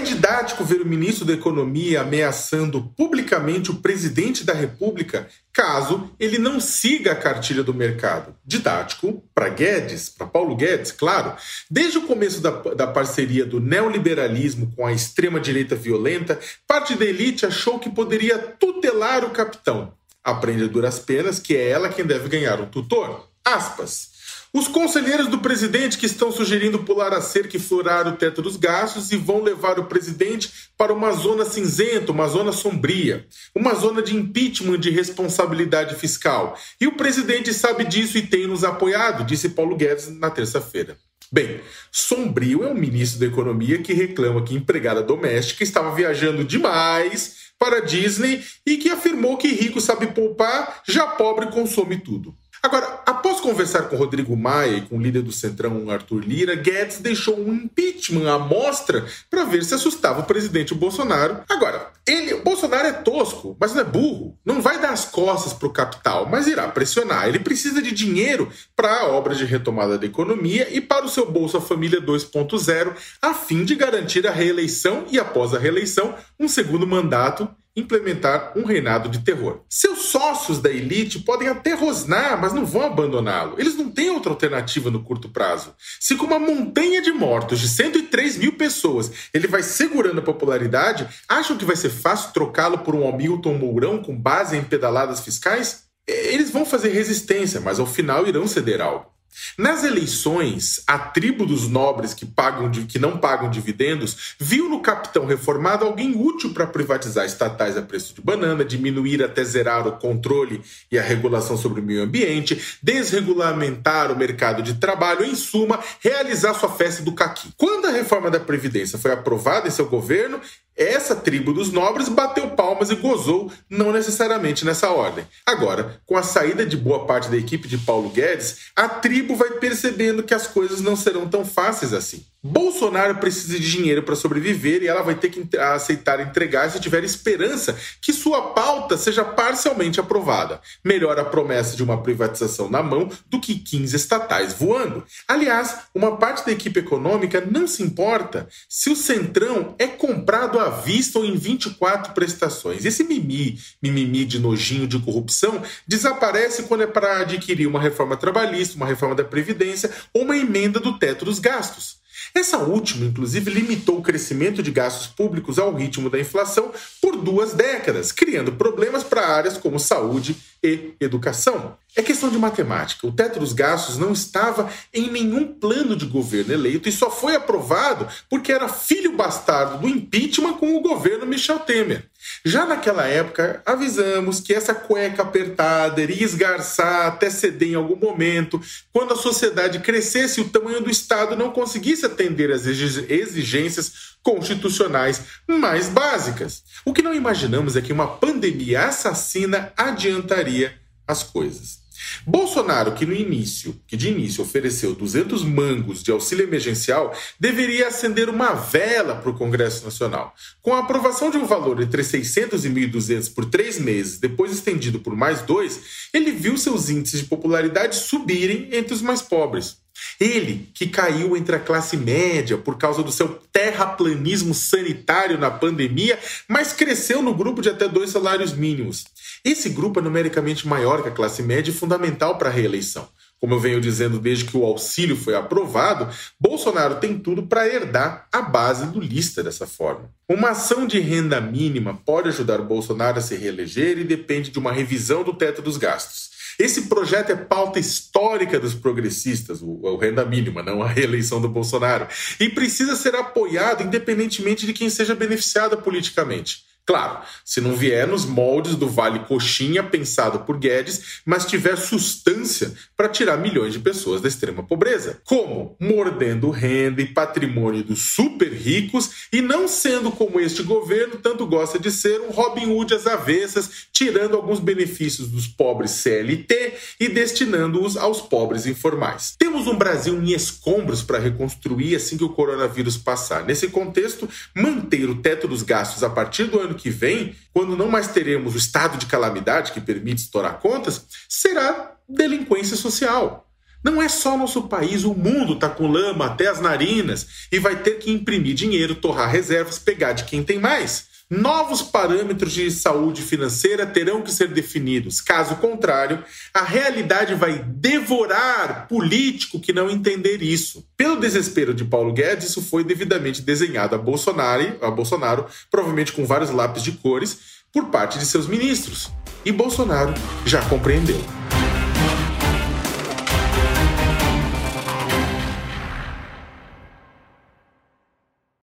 É didático ver o ministro da Economia ameaçando publicamente o presidente da República caso ele não siga a cartilha do mercado. Didático para Guedes, para Paulo Guedes, claro. Desde o começo da, da parceria do neoliberalismo com a extrema-direita violenta, parte da elite achou que poderia tutelar o capitão. Aprende duras penas que é ela quem deve ganhar um tutor. Aspas. Os conselheiros do presidente que estão sugerindo pular a cerca e furar o teto dos gastos e vão levar o presidente para uma zona cinzenta, uma zona sombria, uma zona de impeachment de responsabilidade fiscal. E o presidente sabe disso e tem nos apoiado, disse Paulo Guedes na terça-feira. Bem, sombrio é o ministro da Economia que reclama que empregada doméstica estava viajando demais para Disney e que afirmou que rico sabe poupar, já pobre consome tudo. Agora, após conversar com Rodrigo Maia e com o líder do Centrão, Arthur Lira, Guedes deixou um impeachment à mostra para ver se assustava o presidente Bolsonaro. Agora, ele, Bolsonaro é tosco, mas não é burro. Não vai dar as costas para o capital, mas irá pressionar. Ele precisa de dinheiro para a obra de retomada da economia e para o seu Bolsa Família 2.0, a fim de garantir a reeleição e, após a reeleição, um segundo mandato implementar um reinado de terror. Seus sócios da elite podem até rosnar, mas não vão abandoná-lo. Eles não têm outra alternativa no curto prazo. Se com uma montanha de mortos de 103 mil pessoas ele vai segurando a popularidade, acham que vai ser fácil trocá-lo por um Hamilton Mourão com base em pedaladas fiscais? Eles vão fazer resistência, mas ao final irão ceder algo. Nas eleições, a tribo dos nobres que, pagam, que não pagam dividendos viu no capitão reformado alguém útil para privatizar estatais a preço de banana, diminuir até zerar o controle e a regulação sobre o meio ambiente, desregulamentar o mercado de trabalho, em suma, realizar sua festa do caqui. Quando a reforma da Previdência foi aprovada em seu governo, essa tribo dos nobres bateu palmas e gozou, não necessariamente nessa ordem. Agora, com a saída de boa parte da equipe de Paulo Guedes, a tribo vai percebendo que as coisas não serão tão fáceis assim. Bolsonaro precisa de dinheiro para sobreviver e ela vai ter que aceitar entregar se tiver esperança que sua pauta seja parcialmente aprovada. Melhor a promessa de uma privatização na mão do que 15 estatais voando. Aliás, uma parte da equipe econômica não se importa se o Centrão é comprado à vista ou em 24 prestações. Esse mimi, mimimi de nojinho de corrupção desaparece quando é para adquirir uma reforma trabalhista, uma reforma da Previdência ou uma emenda do teto dos gastos. Essa última, inclusive, limitou o crescimento de gastos públicos ao ritmo da inflação por duas décadas, criando problemas para áreas como saúde e educação. É questão de matemática. O teto dos gastos não estava em nenhum plano de governo eleito e só foi aprovado porque era filho bastardo do impeachment com o governo Michel Temer. Já naquela época, avisamos que essa cueca apertada iria esgarçar até ceder em algum momento, quando a sociedade crescesse e o tamanho do Estado não conseguisse atender às exigências constitucionais mais básicas. O que não imaginamos é que uma pandemia assassina adiantaria as coisas. Bolsonaro, que no início, que de início ofereceu 200 mangos de auxílio emergencial, deveria acender uma vela para o Congresso Nacional. Com a aprovação de um valor entre 600 e 1.200 por três meses, depois estendido por mais dois, ele viu seus índices de popularidade subirem entre os mais pobres. Ele, que caiu entre a classe média por causa do seu terraplanismo sanitário na pandemia, mas cresceu no grupo de até dois salários mínimos. Esse grupo é numericamente maior que a classe média e fundamental para a reeleição. Como eu venho dizendo desde que o auxílio foi aprovado, Bolsonaro tem tudo para herdar a base do lista dessa forma. Uma ação de renda mínima pode ajudar Bolsonaro a se reeleger e depende de uma revisão do teto dos gastos. Esse projeto é pauta histórica dos progressistas, o, o, renda mínima, não a reeleição do Bolsonaro, e precisa ser apoiado independentemente de quem seja beneficiado politicamente. Claro, se não vier nos moldes do Vale Coxinha pensado por Guedes, mas tiver substância para tirar milhões de pessoas da extrema pobreza. Como? Mordendo renda e patrimônio dos super ricos e não sendo como este governo tanto gosta de ser um Robin Hood às avessas, tirando alguns benefícios dos pobres CLT e destinando-os aos pobres informais. Temos um Brasil em escombros para reconstruir assim que o coronavírus passar. Nesse contexto, manter o teto dos gastos a partir do ano que vem, quando não mais teremos o estado de calamidade que permite estourar contas, será delinquência social. Não é só nosso país, o mundo está com lama até as narinas e vai ter que imprimir dinheiro, torrar reservas, pegar de quem tem mais. Novos parâmetros de saúde financeira terão que ser definidos. Caso contrário, a realidade vai devorar político que não entender isso. Pelo desespero de Paulo Guedes, isso foi devidamente desenhado a Bolsonaro, a Bolsonaro provavelmente com vários lápis de cores, por parte de seus ministros. E Bolsonaro já compreendeu.